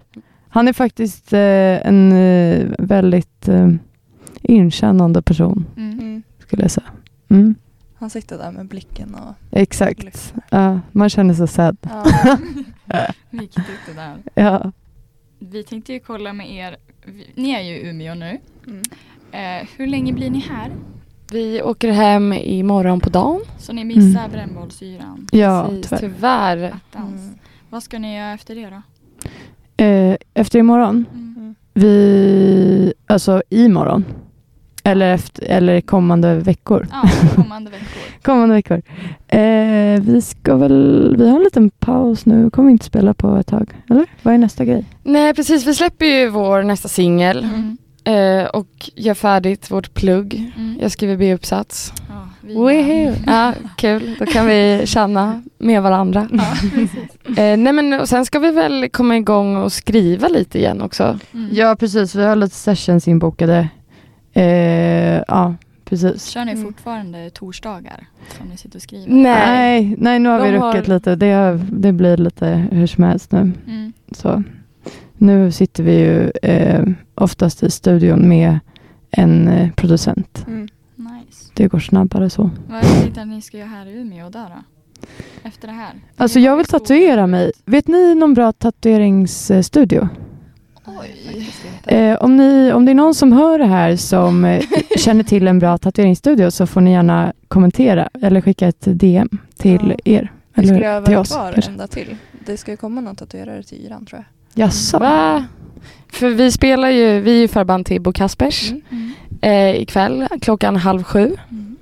Han är faktiskt eh, en eh, väldigt eh, inkännande person, Mm. Skulle jag säga. Mm. Han sitter där med blicken och Exakt. man känner sig sedd. Ja. Vilket ut det där. Ja. Vi tänkte ju kolla med er. Ni är ju i Umeå nu. Mm. Eh, hur länge blir ni här? Vi åker hem imorgon på dagen. Så ni missar brännbollsyran? Ja, Precis, tyvärr. tyvärr. Mm. Vad ska ni göra efter det då? Eh, efter imorgon, Mm. vi, alltså imorgon. Eller, efter, eller kommande veckor. Ja, kommande veckor. Kommande veckor. Eh, vi ska väl, vi har en liten paus nu, kommer inte spela på ett tag. Eller? Vad är nästa grej? Nej precis, vi släpper ju vår nästa singel Mm. eh, och gör färdigt vårt plugg. Mm. Jag skriver B-uppsats. Ja! Ja, kul. Då kan vi känna med varandra. Ja. Eh, nej men och sen ska vi väl komma igång och skriva lite igen också. Mm. Ja, precis. Vi har lite sessions inbokade. Eh, ja, precis. Kör ni Mm. fortfarande torsdagar som ni sitter och skriver? Nej. Nej, nu har vi De ruckit har- lite. Det, har, det blir lite hur som helst nu. Mm. Så. Nu sitter vi ju eh, oftast i studion med en eh, producent. Mm. Nice. Det går snabbare så. Vad är det tänkte ni ska göra här i Umeå då? då? Efter det här? Alltså jag vill tatuera mig. Vet ni någon bra tatueringsstudio? Eh, om, ni, om det är någon som hör det här som eh, känner till en bra tatueringsstudio så får ni gärna kommentera eller skicka ett DM till Ja. er. Vi Eller skulle ha till varit oss. kvar kanske. ända till. Det ska ju komma någon tatuerare till yran tror jag. Jaså? Va? För vi spelar ju, vi är ju förband till Bo Kaspers Mm. Mm. eh, ikväll klockan halv sju. Mm.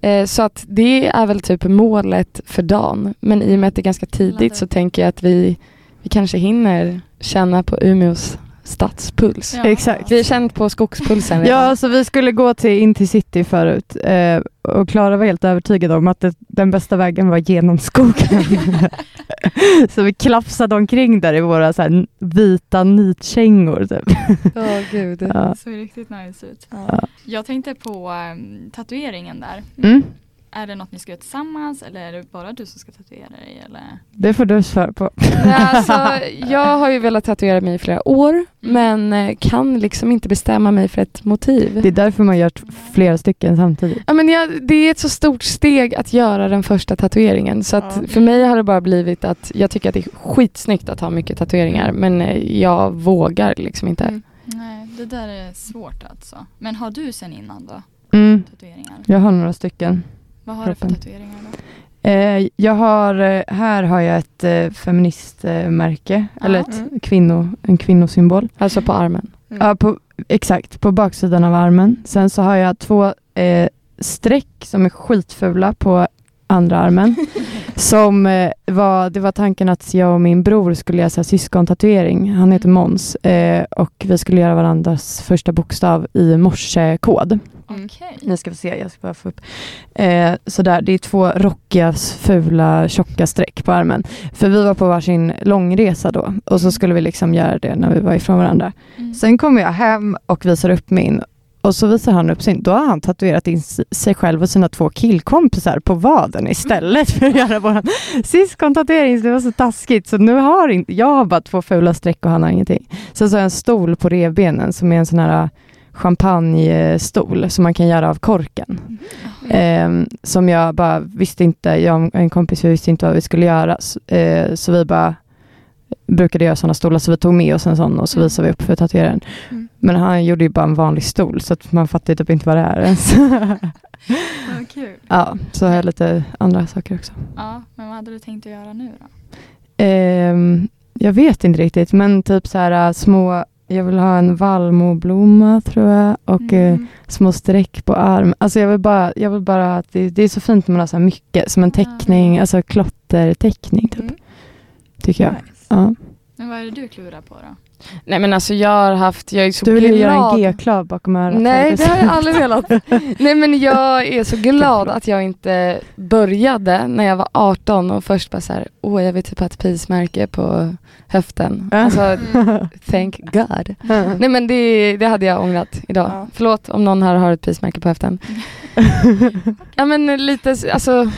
Eh, så att det är väl typ målet för dagen. Men i och med att det är ganska tidigt så tänker jag att vi, vi kanske hinner känna på Umeås stadspuls. Ja. Exakt. Vi har känt på skogspulsen redan. Ja, så vi skulle gå till in till city förut eh, och Klara var helt övertygad om att det, den bästa vägen var genom skogen. så vi klafsade omkring där i våra så här, vita nitkängor. Typ. Åh, gud. Ja. Det såg riktigt nice ut. Ja. Jag tänkte på ehm, tatueringen där. Mm, Är det något ni ska göra tillsammans eller är det bara du som ska tatuera dig? Eller? det får du svara på. Nej, alltså, jag har ju velat tatuera mig i flera år men eh, kan liksom inte bestämma mig för ett motiv. Det är därför man gör flera stycken samtidigt. Ja, men jag, det är ett så stort steg att göra den första tatueringen så att Ja. för mig har det bara blivit att jag tycker att det är skitsnyggt att ha mycket tatueringar men eh, jag vågar liksom inte. Mm. Nej, det där är svårt alltså. Men har du sen innan då? Mm, Tatueringar? jag har några stycken. Vad har du för kroppen. tatueringar då? Eh, jag har, eh, här har jag ett eh, feministmärke, Ja. eller ett Mm. kvinno, en kvinnosymbol. Alltså på armen. Mm. Ja, på, exakt, på baksidan av armen. Sen så har jag två eh, streck som är skitfula på andra armen. som eh, var, det var tanken att jag och min bror skulle göra så här syskontatuering. Han heter Måns eh, och vi skulle göra varandras första bokstav i morsekod. Mm. Okej. Nu ska vi se, jag ska bara få upp. Eh, sådär, det är två rockiga, fula, tjocka streck på armen. För vi var på varsin långresa då och så skulle vi liksom göra det när vi var ifrån varandra. Mm. Sen kommer jag hem och visar upp min och så visar han upp sin. Då har han tatuerat in sig själv och sina två killkompisar på vaden istället för att göra våran syskontatuering. Det var så taskigt. Så nu har inte, jag har bara två fula streck och han har ingenting. Sen så har jag en stol på revbenen som är en sån här champagnestol som man kan göra av korken. Ehm, som jag bara visste inte, jag och en kompis vi visste inte vad vi skulle göra. Eh, så vi bara brukade göra sådana stolar, så vi tog med oss en sån och så Mm. visade vi upp för tatueraren. Mm. Men han gjorde ju bara en vanlig stol så att man fattar typ inte vad det är ens. Vad kul. ja, så har jag lite andra saker också. Ja, men vad hade du tänkt att göra nu då? Ehm, jag vet inte riktigt, men typ så här äh, små, jag vill ha en vallmoblomma tror jag och eh, Mm. små streck på arm. Alltså jag vill bara, jag vill bara att det, det är så fint när man har så här mycket, som en teckning, Ah. alltså klotterteckning typ, Mm. tycker jag. Nice. Ja. Men vad är det du klurar på då? Nej men alltså jag har haft, jag är så Du vill ju göra en glad. G-klav bakom örat. Nej det har jag aldrig velat. Nej men jag är så glad att jag inte började när jag var 18 och först bara så här, åh jag vill typ ha ett prismärke på höften. Alltså thank God. Nej men det, det hade jag ångrat idag. Ja. Förlåt om någon här har ett prismärke på höften. ja men lite alltså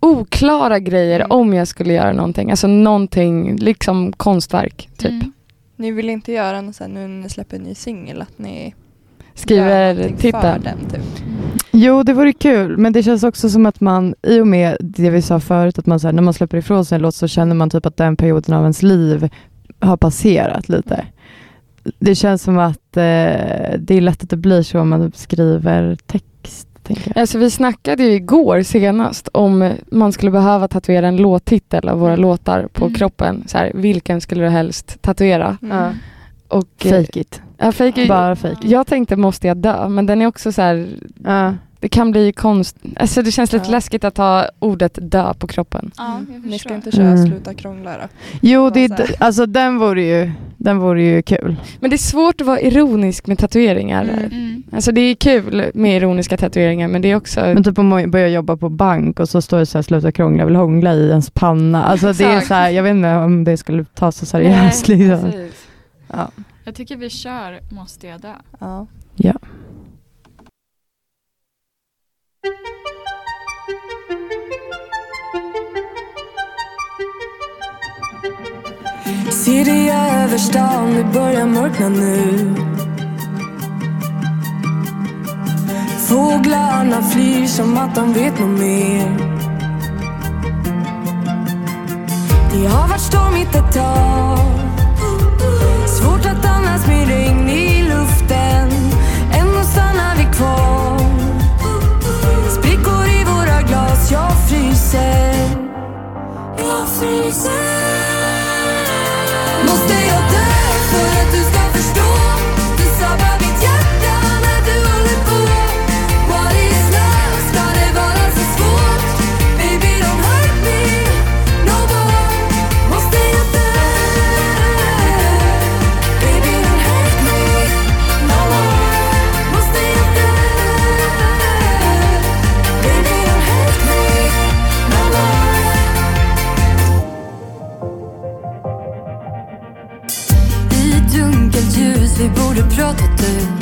oklara grejer Mm. om jag skulle göra någonting. Alltså någonting, liksom konstverk typ. Mm. Ni vill inte göra något sen nu när ni släpper en ny singel att ni Skriver för titeln. den typ. Jo, det vore kul, men det känns också som att man, i och med det vi sa förut, att man så här, när man släpper ifrån sig en låt så känner man typ att den perioden av ens liv har passerat lite. Det känns som att eh, det är lätt att det blir så om man skriver text. Tänker jag. Alltså vi snackade ju igår senast om man skulle behöva tatuera en låttitel av våra låtar på Mm. kroppen. Så här, vilken skulle du helst tatuera? Mm. Och, eh, Fake it. Ja, fake it. Bara fake. Jag tänkte måste jag dö, men den är också så här, Ja. det kan bli konst... Alltså det känns lite Ja. läskigt att ha ordet dö på kroppen. Ja, Mm. Ni ska inte köra Mm. Sluta krångla då? Jo, det, alltså den vore ju, den vore ju kul. Men det är svårt att vara ironisk med tatueringar. Mm. Mm. Alltså det är kul med ironiska tatueringar men det är också... Men typ om man börjar jobba på bank och så står det så här sluta krångla, jag vill hångla i ens panna. Alltså det är så här, jag vet inte om det skulle tas så seriöst. Nej, liksom. precis. Ja. Jag tycker vi kör Måste jag dö. Ja. ja. Ser över stan, det börjar mörkna nu. Fåglarna flyr som att de vet något mer. Det har varit stormigt ett tag. Svårt att andas med regn i luften. Ändå stannar vi kvar. Sprickor i våra glas, jag fryser. Jag fryser. Monster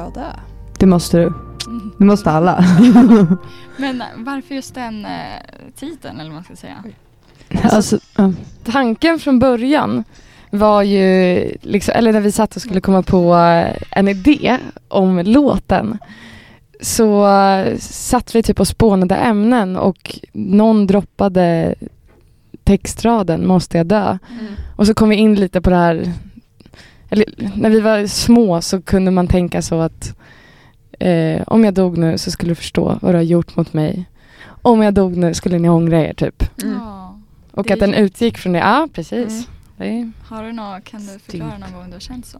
Jag det? Måste du. Det måste alla. Men varför just den eh, titeln eller vad man ska säga? alltså, ja. Tanken från början var ju, liksom, eller när vi satt och skulle komma på eh, en idé om låten så eh, satt vi typ och spånade ämnen och någon droppade textraden måste jag dö. Och så kom vi in lite på det här, eller när vi var små så kunde man tänka så att eh, om jag dog nu så skulle du förstå vad du har gjort mot mig. Om jag dog nu skulle ni ångra er typ. Mm. Och Det att den utgick från det, ja precis. Det är- Har du något, kan du förklara någon gång du har känt så?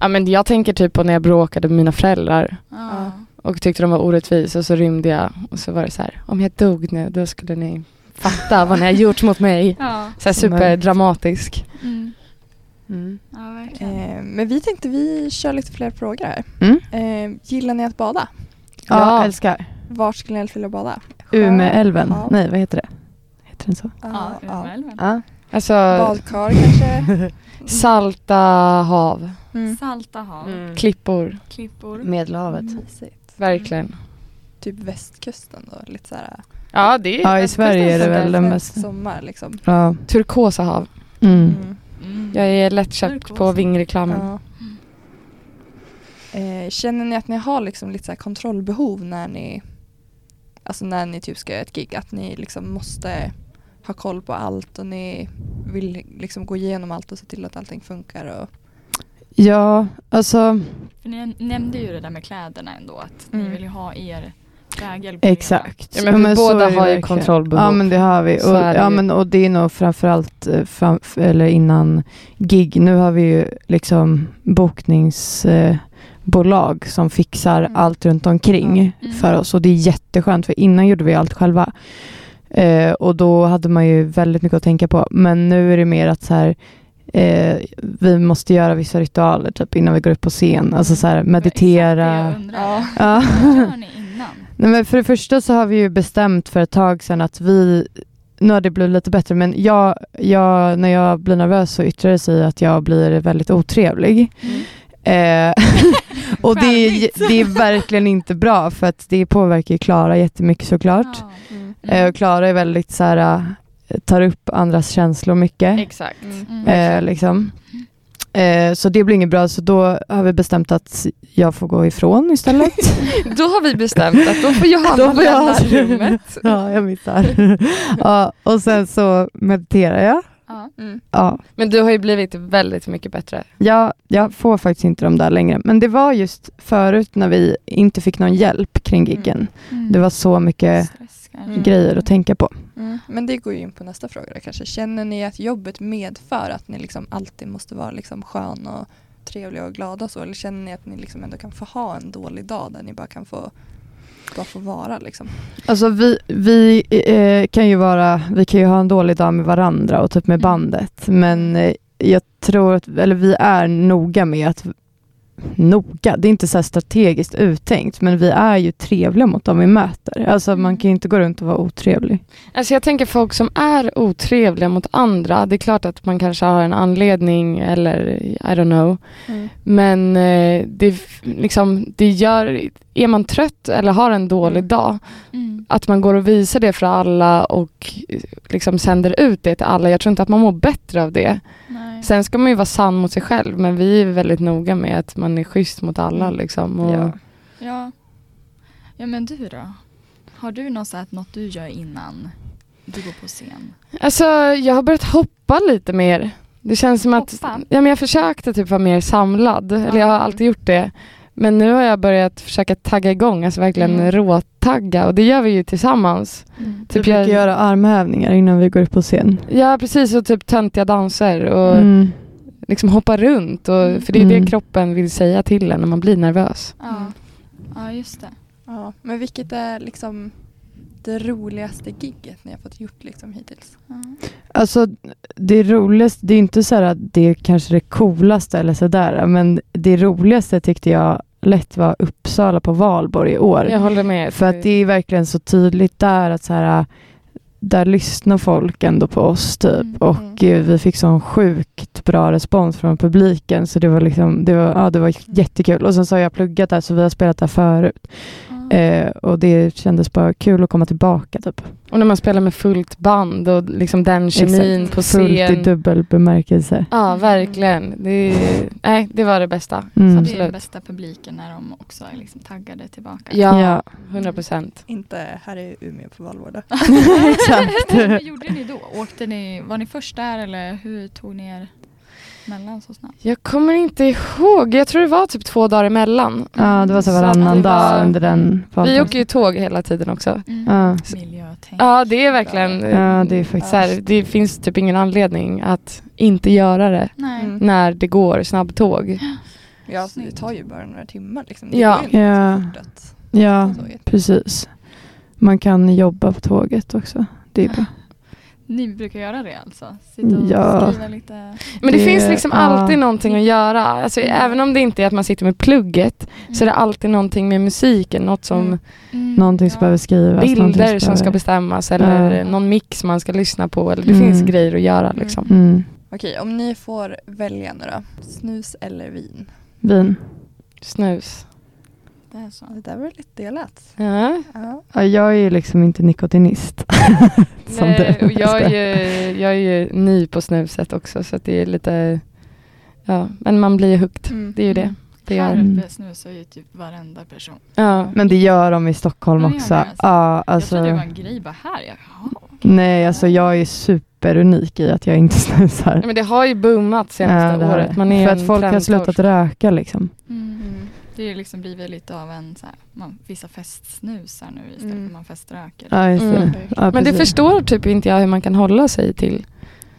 Ja men jag tänker typ på när jag bråkade med mina föräldrar Ja. och tyckte de var orättvisa och så rymde jag och så var det så här, om jag dog nu då skulle ni fatta vad ni har gjort mot mig. Ja. Så här superdramatisk. Mm. Mm. ja, verkligen. Eh, men vi tänkte vi kör lite fler frågor här. Mm. Eh, gillar ni att bada? Ja, Ja. älskar. Vart skulle ni helst vilja bada? Umeälven. Ja. Nej, vad heter det? Heter den så? Ja, ja. Umeälven. Ja. Alltså Badkar kanske? salta hav, Mm. Salta hav, Mm. klippor, klippor. Medelhavet. Mysigt. verkligen. Typ västkusten då, lite såhär Ja det är Ja, i Sverige är det väl den mest... sommar liksom. Ja. Turkosa hav. Mm. Mm. Mm. Jag är lättköpt på vingreklamen. Ja. Eh, känner ni att ni har liksom lite så här kontrollbehov när ni Alltså när ni typ ska göra ett gig, att ni liksom måste ha koll på allt och ni vill liksom gå igenom allt och se till att allting funkar och ja, alltså För ni nämnde ju det där med kläderna ändå, att ni Mm. vill ju ha er prägel exakt. Ja, men så båda har ju kontrollbehov. Ja men det har vi. Och, det ja, men, och det är nog framförallt eh, fram, eller innan gig. Nu har vi ju liksom bokningsbolag som fixar Mm. allt runt omkring Mm. för oss och det är jätteskönt för innan gjorde vi allt själva. Eh, och då hade man ju väldigt mycket att tänka på. Men nu är det mer att så här eh, vi måste göra vissa ritualer typ innan vi går upp på scen. Alltså så här, meditera. Ja. Innan? Nej, men för det första så har vi ju bestämt för ett tag sedan att vi, nu har det blivit lite bättre, men jag, jag, när jag blir nervös så yttrar det sig att jag blir väldigt otrevlig. Eh, och det är, det är verkligen inte bra för att det påverkar ju Klara jättemycket såklart. Ja. Mm. Eh, och Klara är väldigt så här, eh, tar upp andras känslor mycket. Exakt. Mm. Mm. Eh, liksom. Eh, så det blir inget bra, så då har vi bestämt att jag får gå ifrån istället. Då har vi bestämt att då får Johanna Då får jag- lämna rummet. Ja, jag missar. ja, och sen så mediterar jag. Ja. Mm. Ja, Men du har ju blivit väldigt mycket bättre. jag, jag får faktiskt inte de där längre. Men det var just förut när vi inte fick någon hjälp kring giggen. Mm. Det var så mycket Stress. Mm. grejer att tänka på. Mm. Men det går ju in på nästa fråga då, kanske. Känner ni att jobbet medför att ni liksom alltid måste vara liksom skön och trevlig och glad och så? Eller känner ni att ni liksom ändå kan få ha en dålig dag där ni bara kan få, bara få vara liksom? Alltså vi, vi eh, kan ju vara, vi kan ju ha en dålig dag med varandra och typ med Mm. bandet. Men eh, jag tror att, eller vi är noga med att Noga, det är inte så här strategiskt uttänkt men vi är ju trevliga mot dem vi möter. Alltså man kan ju inte gå runt och vara otrevlig. Alltså jag tänker folk som är otrevliga mot andra, det är klart att man kanske har en anledning eller I don't know. Men eh, det, liksom, det gör, är man trött eller har en dålig Mm. dag, Mm. att man går och visar det för alla och liksom sänder ut det till alla. Jag tror inte att man mår bättre av det. Nej. Sen ska man ju vara sann mot sig själv men vi är väldigt noga med att man är schysst mot alla. Mm. Liksom, och, Ja. Ja. ja, men du då? Har du något, så något du gör innan du går på scen? Alltså jag har börjat hoppa lite mer. Det känns som att Hoppa? ja, men jag försökte typ vara mer samlad. Eller jag har alltid gjort det. Men nu har jag börjat försöka tagga igång, alltså verkligen Mm. råtagga. Och det gör vi ju tillsammans. Mm. Vi Typ brukar jag, göra armhävningar innan vi går upp på scen. ja precis, och typ töntiga danser och Mm. liksom hoppa runt. Och, för det är Mm. det kroppen vill säga till en när man blir nervös. Ja. ja, just det. Ja. Men vilket är liksom det roligaste gigget ni har fått gjort liksom hittills? Ja. Alltså det roligaste, det är inte så här att det är kanske det coolaste eller sådär, men det roligaste tyckte jag lätt var Uppsala på valborg i år. Jag håller med. För att det är verkligen så tydligt där att så här, där lyssnar folk ändå på oss typ. Mm. Och eh, vi fick sån sjukt bra respons från publiken. Så det var liksom, det var, ja, det var jättekul. Och sen så har jag pluggat där så vi har spelat där förut. Eh, och det kändes bara kul att komma tillbaka typ. Och när man spelar med fullt band och liksom den kemin på Fullt i scen. dubbel bemärkelse. Ja, verkligen. Det, nej, det var det bästa. Mm. Det är Absolut. den bästa publiken när de också är liksom taggade tillbaka. Ja, Ja. 100 procent. Inte här i Umeå på Valvårda. Exakt. Vad gjorde ni då? Åkte ni, var ni först där eller hur tog ni er mellan så snabbt? Jag kommer inte ihåg. Jag tror det var typ två dagar emellan. Ja, det var så Så att varannan var- dag under den Vi fasen. åker ju tåg hela tiden också. Mm. Ja. Miljötänk. Ja, det är verkligen... Ja, det är faktiskt- så här, det finns typ ingen anledning att inte göra det Nej. Mm. när det går snabbtåg. Ja, alltså, det tar ju bara några timmar liksom. Det Ja. Ja. så Ja, precis. Man kan jobba på tåget också. Det är bra. Ni brukar göra det alltså? Sitta och Ja. skriva lite? Men det, Det- finns liksom ja. alltid någonting att göra. Alltså, Även om det inte är att man sitter med plugget så är det alltid någonting med musiken. Något som Mm. Mm. Någonting som Ja. behöver skrivas. bilder någonting som ska bestämmas eller Ja. någon mix man ska lyssna på. Eller det Mm. finns grejer att göra liksom. Mm. Okej, om ni får välja nu då. Snus eller vin? Vin. Snus. Det är så. Det där var lite delat. Ja. Ja. Ja, jag är ju liksom inte nikotinist. Som Nej, du. och jag, är ju, jag är ju ny på snuset också så att det är lite, ja, men man blir ju hooked. Mm. Det är ju det. Det Här gör. uppe snusar ju typ varenda person. Ja. Men det gör de i Stockholm gör också. det alltså. Ja, Jag alltså, trodde det var en grej bara här. Jag, nej, alltså jag är superunik i att jag inte snusar. Nej, Men det har ju boomat senaste Ja, året. Man är För att folk har slutat röka liksom. Mm. Mm. Det är liksom blivit lite av en så här, man, vissa festsnusar nu istället Mm. för man feströker. Ja. Mm. Ja, Men det förstår typ inte jag hur man kan hålla sig till.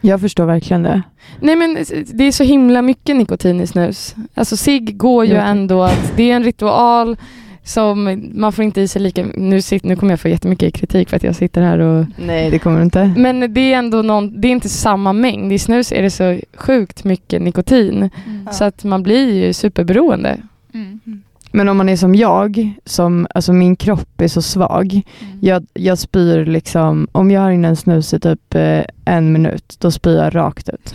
Jag förstår verkligen det. Nej men det är så himla mycket nikotin i snus. Alltså cigg går ju vet. ändå att det är en ritual som man får inte i sig lika, nu, sit, nu kommer jag få jättemycket kritik för att jag sitter här och Nej, det kommer du inte. Men det är ändå någon, det är inte samma mängd. I snus är det så sjukt mycket nikotin Mm. så att man blir ju superberoende. Mm. Men om man är som jag, som, alltså min kropp är så svag. Mm. Jag, jag spyr liksom, om jag har in en snus i typ eh, en minut, då spyr jag rakt ut.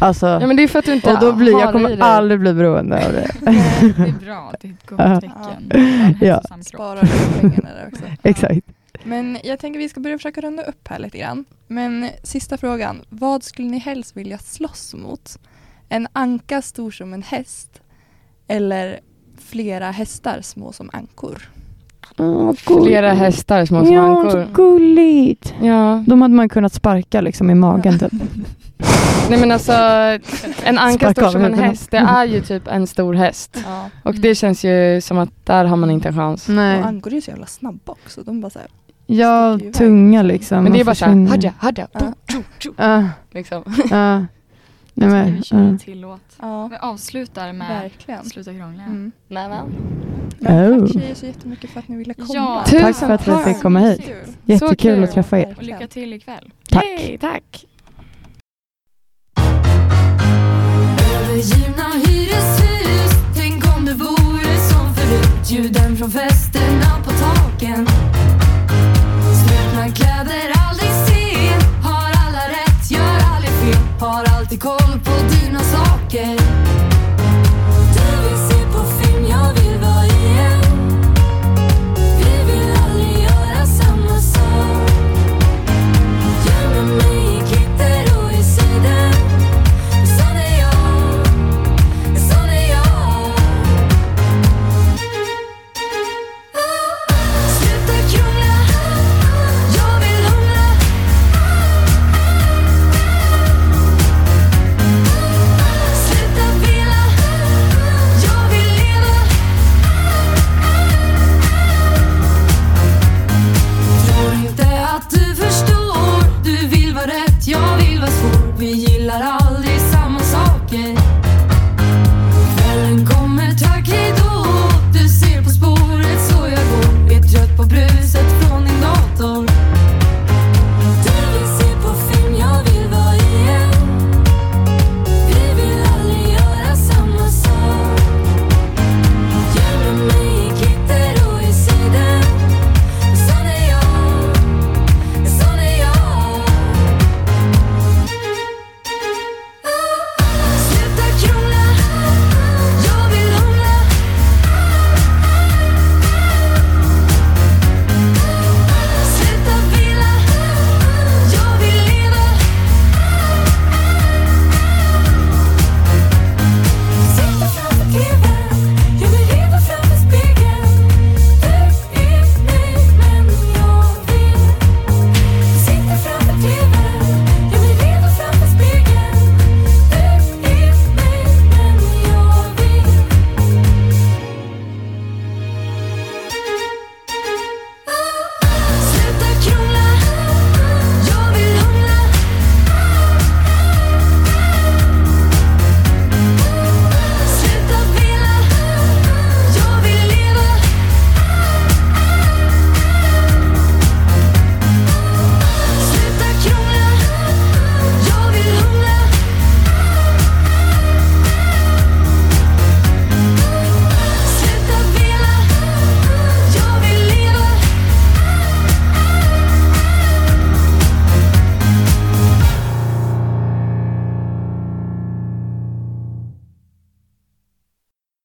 Alltså, Ja men det är för att du inte och då blir, jag kommer aldrig bli beroende av det. Det är bra, det är ett gott Ja. tecken. En Ja. Sparar lite pengarna där också. Exakt. Men jag tänker vi ska börja försöka runda upp här lite grann. Men sista frågan. Vad skulle ni helst vilja slåss mot? En anka stor som en häst? Eller flera hästar små som ankor? Oh, Flera hästar små som Ja, ankor. så gulligt. Ja. De hade man kunnat sparka liksom i magen typ. Nej men alltså en anka Sparka stor av som en huvudet. häst, det är ju typ en stor häst. Ja. Och det känns ju som att där har man inte en chans. Och Nej. ankor är ju så jävla snabba också. De bara så här, Ja, tunga liksom. Men det är bara såhär, hadja, hadja, Ja. bo, tjo, tjo, Ja, liksom. ja. Nej, Jag men, vi kör en ja. till låt. ja, Vi avslutar med verkligen. Sluta krångla. Mm. Nej, men. Men Oh. tack tjejer så jättemycket för att ni ville komma. Ja, Tack för att vi fick komma hit. Kul. Jättekul kul. att träffa er. Och lycka till ikväll. Tack. Yay, tack. Övergivna hyreshus Tänk om det vore som förut Ljuden från festerna på taken Slutna kläder, Har alltid koll på dina saker.